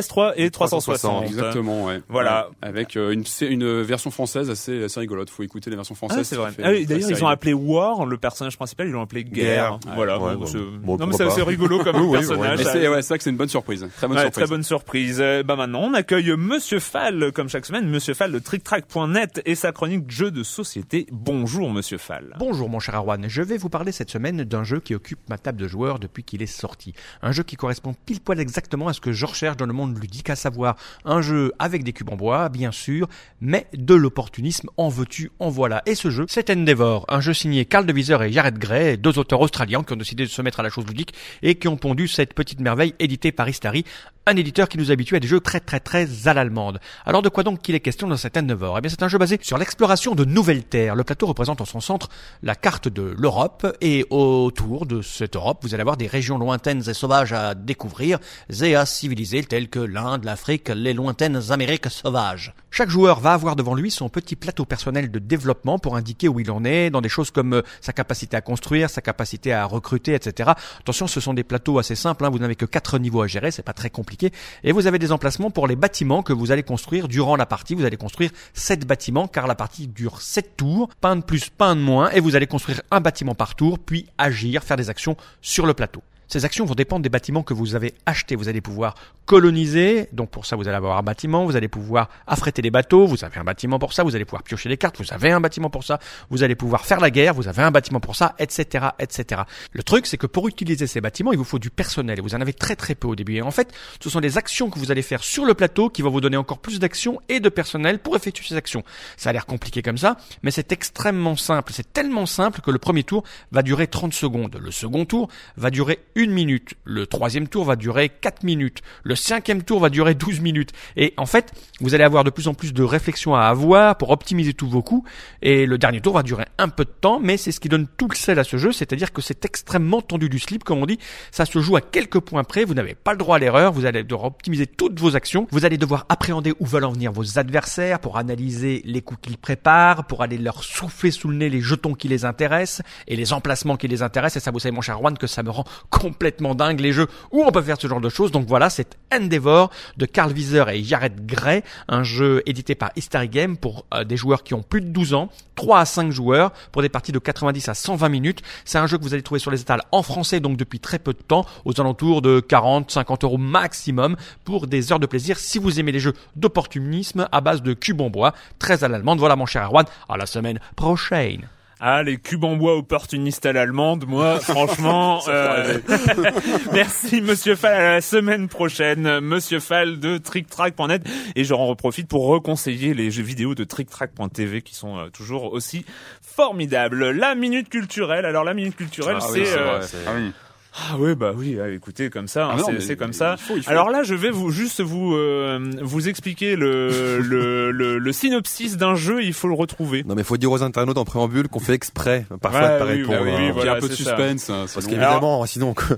PS3 et 360. Exactement, ouais. Voilà. Ouais. Avec euh, une, version française assez, assez rigolote. Faut écouter les versions françaises. Ah, c'est vrai. ça Ah oui, D'ailleurs, ils ont appelé War le personnage principal, ils l'ont appelé Guerre. Guerre. Voilà. Ouais, bon, bon, c'est- bon, non, mais c'est rigolo comme Oui, personnage. Ça- c'est, ouais, c'est vrai que c'est une bonne surprise. Très bonne Ouais, surprise. très bonne surprise. Euh, bah maintenant, on accueille Monsieur Fall, comme chaque semaine, Monsieur Fall de TrickTrack.net et sa chronique jeux de société. Bonjour, Monsieur Fall. Bonjour mon cher Arwan, je vais vous parler cette semaine d'un jeu qui occupe ma table de joueurs depuis qu'il est sorti. Un jeu qui correspond pile poil exactement à ce que je recherche dans le monde ludique, à savoir un jeu avec des cubes en bois, bien sûr, mais de l'opportunisme en veux-tu, en voilà. Et ce jeu, c'est Endeavor, un jeu signé Carl Deviser et Jared Gray, deux auteurs australiens qui ont décidé de se mettre à la chose ludique et qui ont pondu cette petite merveille éditée par Istari, un éditeur qui nous habitue à des jeux très très très à l'allemande. Alors de quoi donc qu'il est question dans cet Endeavor Eh bien c'est un jeu basé sur l'exploration de nouvelles terres. Le plateau représente en son centre la carte de l'Europe et autour de cette Europe vous allez avoir des régions lointaines et sauvages à découvrir et à civiliser telles que l'Inde, l'Afrique, les lointaines Amériques sauvages. Chaque joueur va avoir devant lui son petit plateau personnel de développement pour indiquer où il en est dans des choses comme euh, sa capacité à construire, sa capacité à recruter, etc. Attention, ce sont des plateaux assez simples, hein, vous n'avez que quatre niveaux à gérer, c'est pas très compliqué. Et vous avez des emplacements pour les bâtiments que vous allez construire durant la partie. Vous allez construire sept bâtiments car la partie dure sept tours, pas de plus, pas un de moins, et vous allez construire un bâtiment par tour, puis agir, faire des actions sur le plateau. Ces actions vont dépendre des bâtiments que vous avez achetés. Vous allez pouvoir coloniser, donc pour ça vous allez avoir un bâtiment, vous allez pouvoir affréter des bateaux, vous avez un bâtiment pour ça, vous allez pouvoir piocher des cartes, vous avez un bâtiment pour ça, vous allez pouvoir faire la guerre, vous avez un bâtiment pour ça, etc., etc. Le truc c'est que pour utiliser ces bâtiments, il vous faut du personnel et vous en avez très très peu au début. Et en fait, ce sont des actions que vous allez faire sur le plateau qui vont vous donner encore plus d'actions et de personnel pour effectuer ces actions. Ça a l'air compliqué comme ça, mais c'est extrêmement simple. C'est tellement simple que le premier tour va durer 30 secondes. Le second tour va durer une minute. Le troisième tour va durer 4 minutes. Le cinquième tour va durer 12 minutes. Et en fait, vous allez avoir de plus en plus de réflexions à avoir pour optimiser tous vos coups. Et le dernier tour va durer un peu de temps, mais c'est ce qui donne tout le sel à ce jeu, c'est-à-dire que c'est extrêmement tendu du slip, comme on dit. Ça se joue à quelques points près. Vous n'avez pas le droit à l'erreur. Vous allez devoir optimiser toutes vos actions. Vous allez devoir appréhender où veulent en venir vos adversaires pour analyser les coups qu'ils préparent, pour aller leur souffler sous le nez les jetons qui les intéressent et les emplacements qui les intéressent. Et ça, vous savez, mon cher Juan, que ça me rend complètement dingue les jeux où on peut faire ce genre de choses. Donc voilà, c'est Endeavor de Carl Wieser et Jared Gray, un jeu édité par History Game pour euh, des joueurs qui ont plus de 12 ans, 3 à 5 joueurs pour des parties de 90 à 120 minutes. C'est un jeu que vous allez trouver sur les étals en français donc depuis très peu de temps, aux alentours de 40, 50 euros maximum pour des heures de plaisir si vous aimez les jeux d'opportunisme à base de cubes en bois, très à l'allemande. Voilà mon cher Erwan, à la semaine prochaine. Ah, les cubes en bois opportunistes à l'allemande, moi, franchement, euh, merci Monsieur Fall, à la semaine prochaine, Monsieur Fall de TrickTrack.net, et j'en reprofite pour reconseiller les jeux vidéo de TrickTrack.tv qui sont euh, toujours aussi formidables. La minute culturelle, alors la minute culturelle, Ah c'est... euh. Ah oui. Ah oui, bah oui, ah, écoutez, comme ça, hein, Ah c'est- mais comme il ça. faut, il faut. Alors là, je vais vous juste vous euh, vous expliquer le le, le, le synopsis d'un jeu. Il faut le retrouver. Non mais faut dire aux internautes en préambule qu'on fait exprès parfois Ouais, de pas oui, répondre. bah oui, hein. oui, Il y voilà, a un peu de suspense. hein, Parce qu'évidemment, sinon quoi.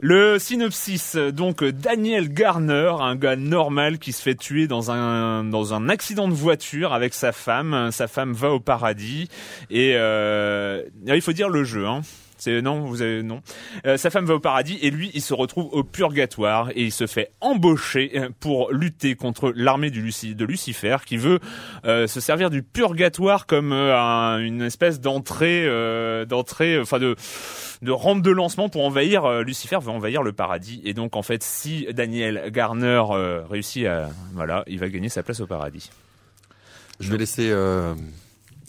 Le synopsis, donc Daniel Garner, un gars normal qui se fait tuer dans un dans un accident de voiture avec sa femme. Sa femme va au paradis et euh, il faut dire le jeu. Hein. C'est non, vous avez non. Euh, sa femme va au paradis et lui, il se retrouve au purgatoire et il se fait embaucher euh, pour lutter contre l'armée du Luci- de Lucifer qui veut euh, se servir du purgatoire comme euh, un- une espèce d'entrée, euh, d'entrée, enfin de rampe de lancement pour envahir euh, Lucifer veut envahir le paradis et donc en fait si Daniel Garner euh, réussit à voilà il va gagner sa place au paradis Je vais laisser euh,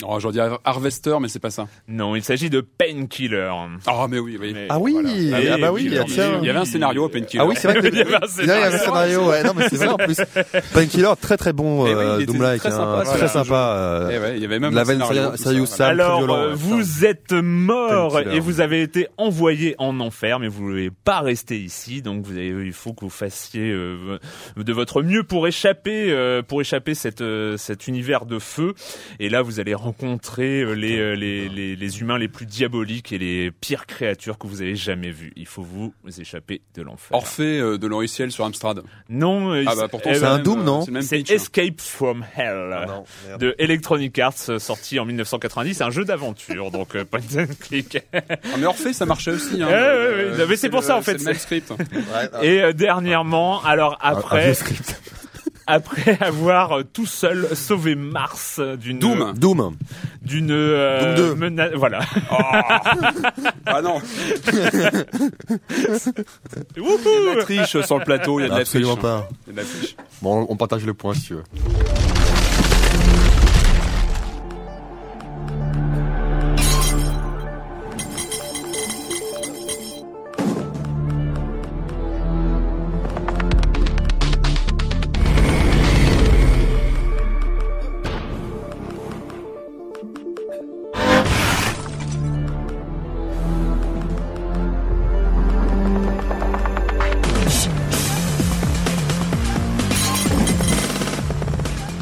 Oh, j'aurais dit Harvester, mais c'est pas ça. Non, il s'agit de Painkiller. Ah, mais oui, oui. Mais Ah oui, voilà. ah, bah oui, il y ah, avait-. Il y avait un scénario à Painkiller. Ah oui, c'est vrai que Il y avait un il y avait un scénario, ouais. Non, mais c'est vrai en plus. Painkiller, très très bon, Eh euh, Doom-like, très hein, sympa, très sympa. euh, Eh ouais, il y avait même La un veine Serious- Sam. Alors, violent, euh, vous êtes mort Painkiller. et vous avez été envoyé en enfer, mais vous ne voulez pas rester ici, donc vous avez, il faut que vous fassiez euh, de votre mieux pour échapper, euh, pour échapper cette, euh, cet univers de feu. Et là, vous allez rencontrer euh, les, euh, les, les, les humains les plus diaboliques et les pires créatures que vous avez jamais vues. Il faut vous échapper de l'enfer. Orphée euh, de Lauriciel sur Amstrad. Non, Ah bah pourtant eh c'est ben, un même, Doom, non C'est hein. Escape from Hell. Ah non, de Electronic Arts sorti en 1990, c'est un jeu d'aventure donc point and click. Ah, mais Orphée, ça marchait aussi. Hein. Ouais, ouais, ouais. Mais c'est pour le- ça, en fait, C'est le même script. Ouais, Et euh, dernièrement, alors un- un après avoir euh, tout seul sauvé Mars euh, d'une Doom. Doom. d'une euh, Doom 2. mena- voilà. Ah non, Wouhou la triche sur le plateau, il y a de la triche. Absolument pas. Il y a de la triche. Bon, on partage le point si tu veux.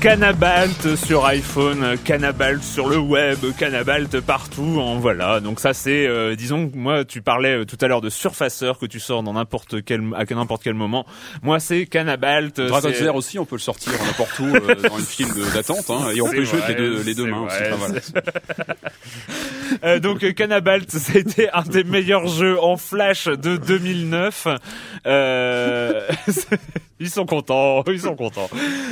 Canabalt sur iPhone, Canabalt sur le web, Canabalt partout, en voilà. Donc ça c'est, euh, disons, que moi tu parlais euh, tout à l'heure de surfaceur que tu sors dans n'importe quel à n'importe quel moment. Moi c'est Canabalt. Lair aussi, on peut le sortir n'importe où euh, dans une file d'attente, hein, et on peut jouer vrai, les deux, les deux mains aussi. vrai. Euh, donc euh, Canabalt, c'était un des meilleurs jeux en flash de 2009. Euh, ils sont contents, ils sont contents.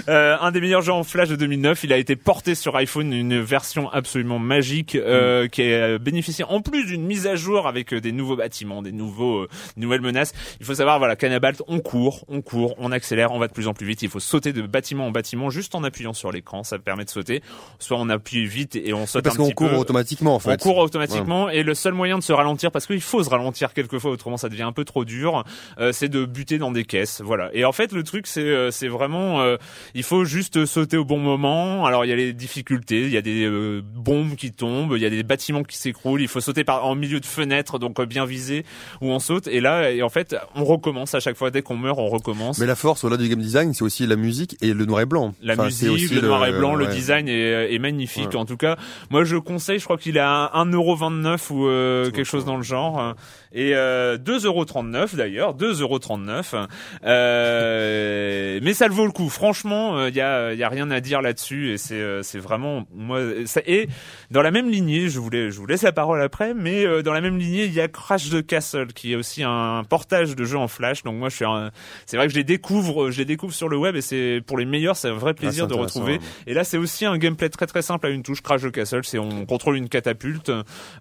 Euh, un des meilleurs jeux en flash de 2009. Il a été porté sur iPhone, une version absolument magique euh, qui a bénéficié en plus d'une mise à jour avec euh, des nouveaux bâtiments, des nouveaux, euh, nouvelles menaces. Il faut savoir, voilà, Canabalt, on court, on court, on accélère, on va de plus en plus vite. Il faut sauter de bâtiment en bâtiment juste en appuyant sur l'écran. Ça permet de sauter. Soit on appuie vite et on saute Parce un qu'on petit court peu. automatiquement en fait. Court automatiquement et le seul moyen de se ralentir, parce qu'il faut se ralentir quelquefois, autrement ça devient un peu trop dur, euh, c'est de buter dans des caisses. Voilà. Et en fait, le truc, c'est euh, c'est vraiment, euh, il faut juste sauter au bon moment. Alors il y a les difficultés, il y a des euh, bombes qui tombent, il y a des bâtiments qui s'écroulent. Il faut sauter par en milieu de fenêtres, donc euh, bien visé où on saute. Et là, et en fait, on recommence à chaque fois dès qu'on meurt, on recommence. Mais la force au-delà du game design, c'est aussi la musique et le noir et blanc. La Enfin, musique, aussi le noir et blanc, le ouais. design est, est magnifique. Ouais. En tout cas, moi je conseille, je crois qu'il à 1,29€ ou euh, quelque chose dans le genre. Et euh, 2,39€ d'ailleurs, 2,39€. Euh, mais ça le vaut le coup. Franchement, il y a, y a rien à dire là-dessus. Et c'est euh, c'est vraiment... moi ça, Et dans la même lignée, je, voulais, je vous laisse la parole après, mais euh, dans la même lignée, il y a Crash the Castle, qui est aussi un portage de jeu en flash. Donc moi, je suis un- c'est vrai que je les découvre, je les découvre sur le web et c'est pour les meilleurs, c'est un vrai plaisir Ah, c'est de retrouver. ouais. Et là, c'est aussi un gameplay très très simple à une touche. Crash the Castle, c'est on contrôle une catapulte,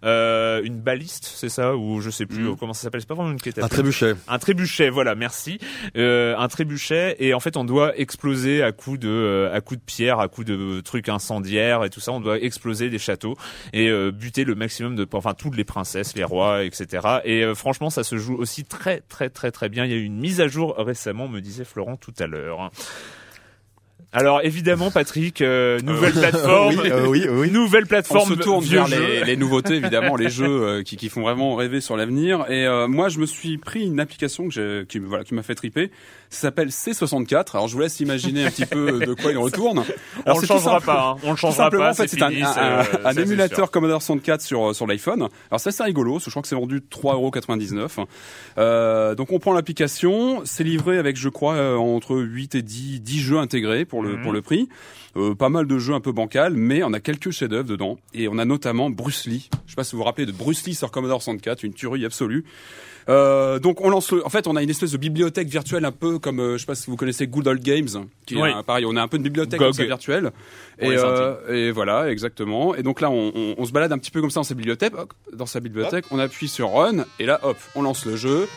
euh, une baliste, c'est ça, ou je sais plus Mm. euh, comment ça s'appelle. C'est pas vraiment une catapulte. Un trébuchet. Un trébuchet, voilà, merci. Euh, un trébuchet et en fait on doit exploser à coups de euh, à coups de pierre, à coups de trucs incendiaires et tout ça. On doit exploser des châteaux et euh, buter le maximum de, enfin toutes les princesses, les rois, etc. Et euh, franchement, ça se joue aussi très très très très bien. Il y a eu une mise à jour récemment, me disait Florent tout à l'heure. Alors évidemment, Patrick, euh, nouvelle plateforme, Oui, euh, oui, oui. nouvelle On plateforme se tourne vieux vers les, les nouveautés, évidemment, les jeux euh, qui, qui font vraiment rêver sur l'avenir. Et euh, moi, je me suis pris une application que j'ai, qui, voilà, qui m'a fait triper. Ça s'appelle C64. Alors, je vous laisse imaginer un petit peu de quoi il retourne. on le changera simple- pas, hein. on le changera simplement, pas. en fait, c'est un, un- un- euh, émulateur. Commodore 64 sur euh, sur l'iPhone. Alors ça, c'est rigolo. Je crois que c'est vendu 3,99€. Euh, donc on prend l'application, c'est livré avec, je crois, euh, entre 8 et 10, 10 jeux intégrés pour le Mhm. pour le prix. Euh, pas mal de jeux un peu bancals, mais on a quelques chefs-d'œuvre dedans. Et on a notamment Bruce Lee. Je sais pas si vous vous rappelez de Bruce Lee sur Commodore 64, une tuerie absolue. Euh, donc on lance le, en fait on a une espèce de bibliothèque virtuelle un peu comme euh, je sais pas si vous connaissez Good Old Games qui est un- pareil on a un peu de bibliothèque GOG. comme ça virtuelle Pour et, euh, et voilà exactement et donc là on, on, on se balade un petit peu comme ça dans sa bibliothèque dans sa bibliothèque on appuie sur Run et là hop on lance le jeu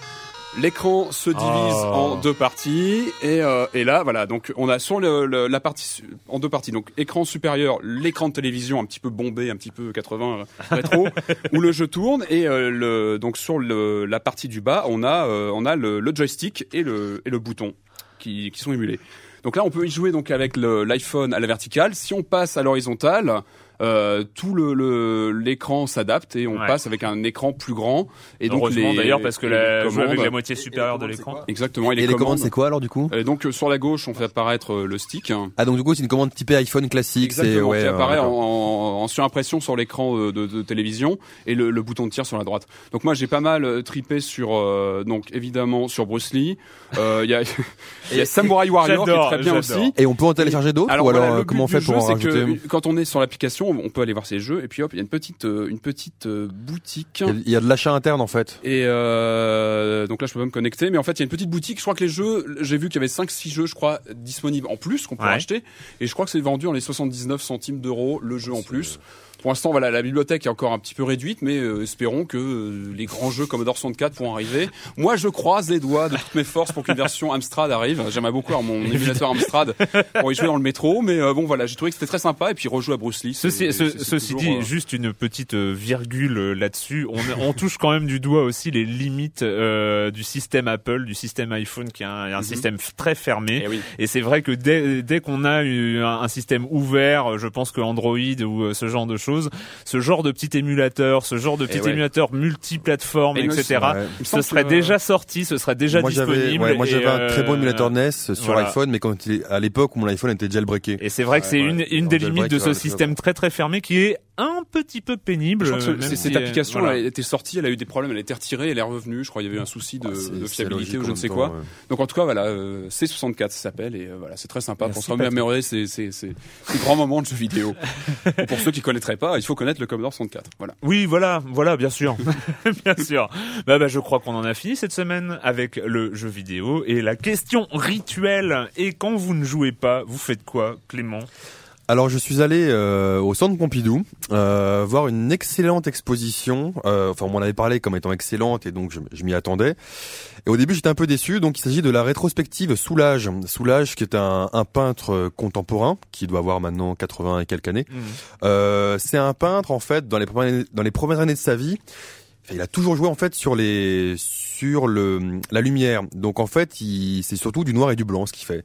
L'écran se divise Oh. en deux parties et, euh, et là voilà donc on a sur le, le- la partie en deux parties donc écran supérieur l'écran de télévision un petit peu bombé un petit peu 80 euh, rétro où le jeu tourne et euh, le donc sur le, la partie du bas on a euh, on a le, joystick et le et le bouton qui, qui sont émulés. Donc là on peut y jouer donc avec l'iPhone à la verticale. Si on passe à l'horizontale euh, tout le le- l'écran s'adapte et on Ouais. passe avec un écran plus grand et donc Heureusement les- d'ailleurs parce que et la, avec la moitié supérieure de l'écran. Exactement. Et les, Et les commandes, commandes, c'est quoi alors du coup euh, donc sur la gauche, on fait apparaître euh, le stick. Ah donc du coup c'est une commande typée iPhone classique, c'est Exactement, ouais, qui apparaît en, en, en surimpression sur l'écran de, de télévision et le, le bouton de tir sur la droite. Donc moi j'ai pas mal tripé sur euh, donc évidemment sur Bruce Lee. Euh, Il y a, il y a Samurai Warrior qui est très bien j'adore. aussi. Et on peut en télécharger d'autres ou alors le euh, comment on fait du pour jeu, en c'est rajouter que quand on est sur l'application, on peut aller voir ces jeux et puis hop, il y a une petite euh, une petite euh, boutique. il y, a, il y a de l'achat interne en fait. Et euh, donc là, je peux pas me connecter, mais en fait, il y a une petite boutique. Je crois que les jeux, j'ai vu qu'il y avait 5-6 jeux, je crois, disponibles en plus qu'on peut Ouais. acheter. Et je crois que c'est vendu en les 79 centimes d'euros le jeu en plus. Pour l'instant, voilà, la bibliothèque est encore un petit peu réduite, mais euh, espérons que euh, les grands jeux Commodore 64 pourront arriver. Moi, je croise les doigts de toutes mes forces pour qu'une version Amstrad arrive. J'aimerais beaucoup avoir mon émulateur Amstrad pour y jouer dans le métro, mais euh, bon, voilà, j'ai trouvé que c'était très sympa. Et puis rejouer à Bruce Lee. Ceci, ce- c'est- c'est ceci toujours, dit, juste une petite virgule là-dessus. On, on touche quand même du doigt aussi les limites du système Apple, du système iPhone, qui est un, un Mhm. système très fermé. eh oui. Et c'est vrai que dès, dès qu'on a eu un, un système ouvert, je pense que Android ou ce genre de choses, ce genre de petit émulateur, ce genre de petit Eh ouais. émulateur multiplateforme, Et etc., Ouais. ce serait que- déjà sorti, ce serait déjà moi disponible. ouais, moi et, j'avais un très bon euh, émulateur NES sur voilà. iPhone mais quand il est- à l'époque où mon iPhone était jailbreaké. Et c'est vrai que c'est Ouais, une, ouais. une des limites de ouais, ce ouais, système très très fermé qui est un petit peu pénible. Je crois que ce- même c'est- si, cette euh, application voilà. elle était sortie, elle a eu des problèmes, elle a été retirée, elle est revenue. Je crois qu'il y avait eu un souci de, Ah, de fiabilité ou je ne sais temps, quoi. ouais. Donc en tout cas voilà, euh, C64 ça s'appelle et euh, voilà c'est très sympa Merci, pour se remémorer ces, ces, ces, ces grands moments de jeux vidéo. Pour ceux qui connaîtraient pas, il faut connaître le Commodore 64. Voilà. Oui, voilà, voilà, bien sûr, bien sûr. Bah, bah, je crois qu'on en a fini cette semaine avec le jeu vidéo et la question rituelle. Et quand vous ne jouez pas, vous faites quoi, Clément? Alors je suis allé euh, au centre Pompidou euh, voir une excellente exposition. Euh, enfin on m'en avait parlé comme étant excellente et donc je, je m'y attendais. Et au début j'étais un peu déçu. Donc il s'agit de la rétrospective Soulage. Soulage qui est un, un peintre euh, contemporain qui doit avoir maintenant 80 et quelques années. Euh, c'est un peintre en fait dans les premières années, dans les premières années de sa vie. Il a toujours joué en fait sur les sur le la lumière. Donc en fait, c'est surtout du noir et du blanc ce qu'il fait.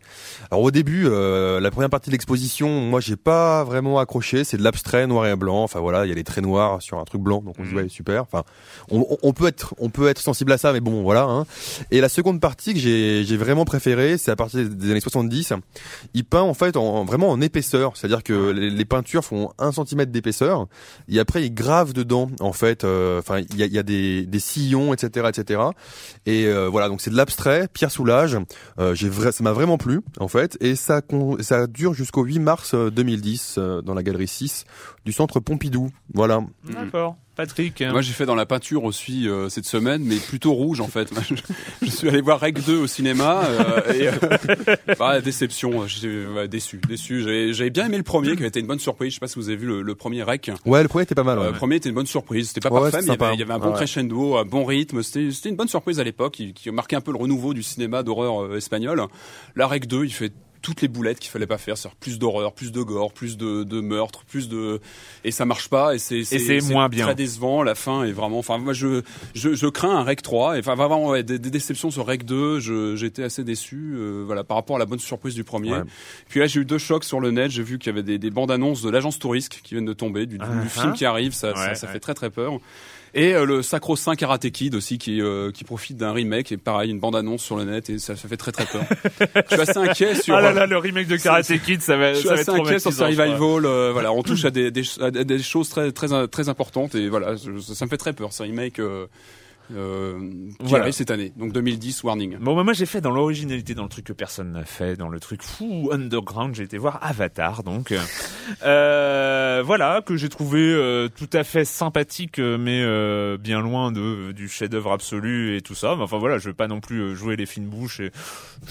Alors au début, euh, la première partie de l'exposition, moi j'ai pas vraiment accroché. C'est de l'abstrait noir et blanc. Enfin voilà, il y a des traits noirs sur un truc blanc. Donc on se dit Mhm. ouais super. Enfin on, on- peut être on peut être sensible à ça, mais bon voilà. Hein. Et la seconde partie que j'ai j'ai vraiment préférée, c'est à partir des années 70. Il peint en fait en, vraiment en épaisseur, c'est-à-dire que les, les peintures font un centimètre d'épaisseur. Et après il grave dedans en fait. euh, Enfin il y a, il y a des, des sillons, etc., etc. Et euh, voilà, donc c'est de l'abstrait, Pierre Soulage. Euh, j'ai vrai, ça m'a vraiment plu en fait, et ça ça dure jusqu'au 8 mars euh, 2010 euh, dans la galerie 6 du centre Pompidou. Voilà. D'accord. Patrick. Moi j'ai fait dans la peinture aussi euh, cette semaine, mais plutôt rouge en fait. je, je suis allé voir Rec 2 au cinéma euh, et euh, bah, déception, j'étais déçu, déçu. J'avais bien aimé le premier, qui avait été une bonne surprise. Je sais pas si vous avez vu le, le premier Rec. Ouais, le premier était pas mal. Euh, Ouais. Le premier était une bonne surprise. C'était pas Ouais, parfait, mais il y, avait, il y avait un bon Ouais. crescendo, un bon rythme. C'était une bonne surprise à l'époque, qui, qui marquait un peu le renouveau du cinéma d'horreur espagnol. La Rec 2, il fait toutes les boulettes qu'il fallait pas faire, c'est-à-dire plus d'horreur, plus de gore, plus de, de meurtre, plus de et ça marche pas et c'est c'est moins bien. très décevant. La fin est vraiment, enfin moi je je, je crains un Rec 3 et enfin vraiment ouais, des, des déceptions sur Rec 2. Je j'étais assez déçu, euh, voilà par rapport à la bonne surprise du premier. Ouais. Puis là j'ai eu deux chocs sur le net. J'ai vu qu'il y avait des, des bandes annonces de l'agence Tourisque qui viennent de tomber, du, du Ah, film ah. qui arrive, ça, ça, Ouais, ça ouais. fait très très peur. Et euh, le Sacro Saint Karate Kid aussi qui euh, qui profite d'un remake et pareil une bande annonce sur le net et ça, ça fait très très peur. je suis assez inquiet sur Ah là là, le remake de Karate Kid, ça va, je suis ça va assez être inquiet sur ce revival. euh, voilà, on touche à des, des, à des choses très très très importantes et voilà, ça me fait très peur. Ce remake euh, euh, qui Voilà. arrive cette année, donc 2010 Warning. Bon, bah, moi j'ai fait dans l'originalité, dans le truc que personne n'a fait, dans le truc fou underground, j'ai été voir Avatar, donc euh, voilà que j'ai trouvé euh, tout à fait sympathique, euh, mais euh, bien loin de du chef-d'œuvre absolu et tout ça. Mais enfin voilà, je vais pas non plus euh, jouer les fines bouches. Et,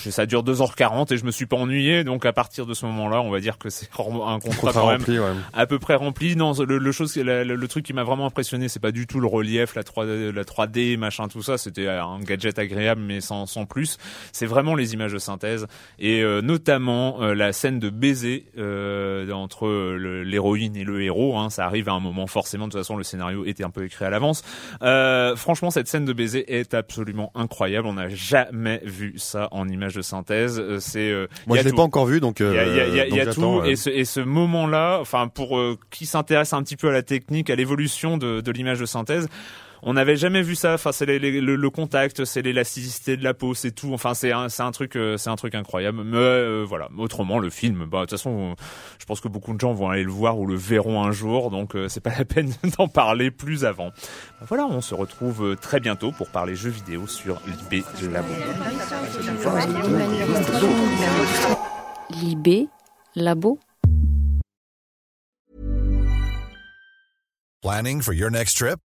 et ça dure 2h40 et je me suis pas ennuyé, donc à partir de ce moment-là, on va dire que c'est un contrat quand même rempli, ouais. à peu près rempli. Non, le, le chose, le, le- le truc qui m'a vraiment impressionné, c'est pas du tout le relief, la 3D, la 3D 3D, machin, tout ça. C'était un gadget agréable, mais sans, sans plus. C'est vraiment les images de synthèse et euh, notamment euh, la scène de baiser euh, entre l'héroïne et le héros. Hein, ça arrive à un moment forcément. De toute façon, le scénario était un peu écrit à l'avance. Euh, franchement, cette scène de baiser est absolument incroyable. On n'a jamais vu ça en images de synthèse. Euh, C'est euh, Moi, je l'ai pas encore vu, donc. Il y a, il y a- il y a- euh, il y a donc tout euh, et ce, et ce moment-là, enfin pour euh, qui s'intéresse un petit peu à la technique, à l'évolution de, de l'image de synthèse, on n'avait jamais vu ça. Enfin, c'est les- les- le, le contact, c'est l'élasticité de la peau, c'est tout. Enfin, c'est un, c'est un truc, euh, c'est un truc incroyable. Mais euh, voilà. Autrement, le film, bah de toute façon, je pense que beaucoup de gens vont aller le voir ou le verront un jour, donc euh, c'est pas la peine d'en parler plus avant. Bah, voilà, on se retrouve très bientôt pour parler jeux vidéo sur l'IB Labo. Libé, labo. Planning for your next trip?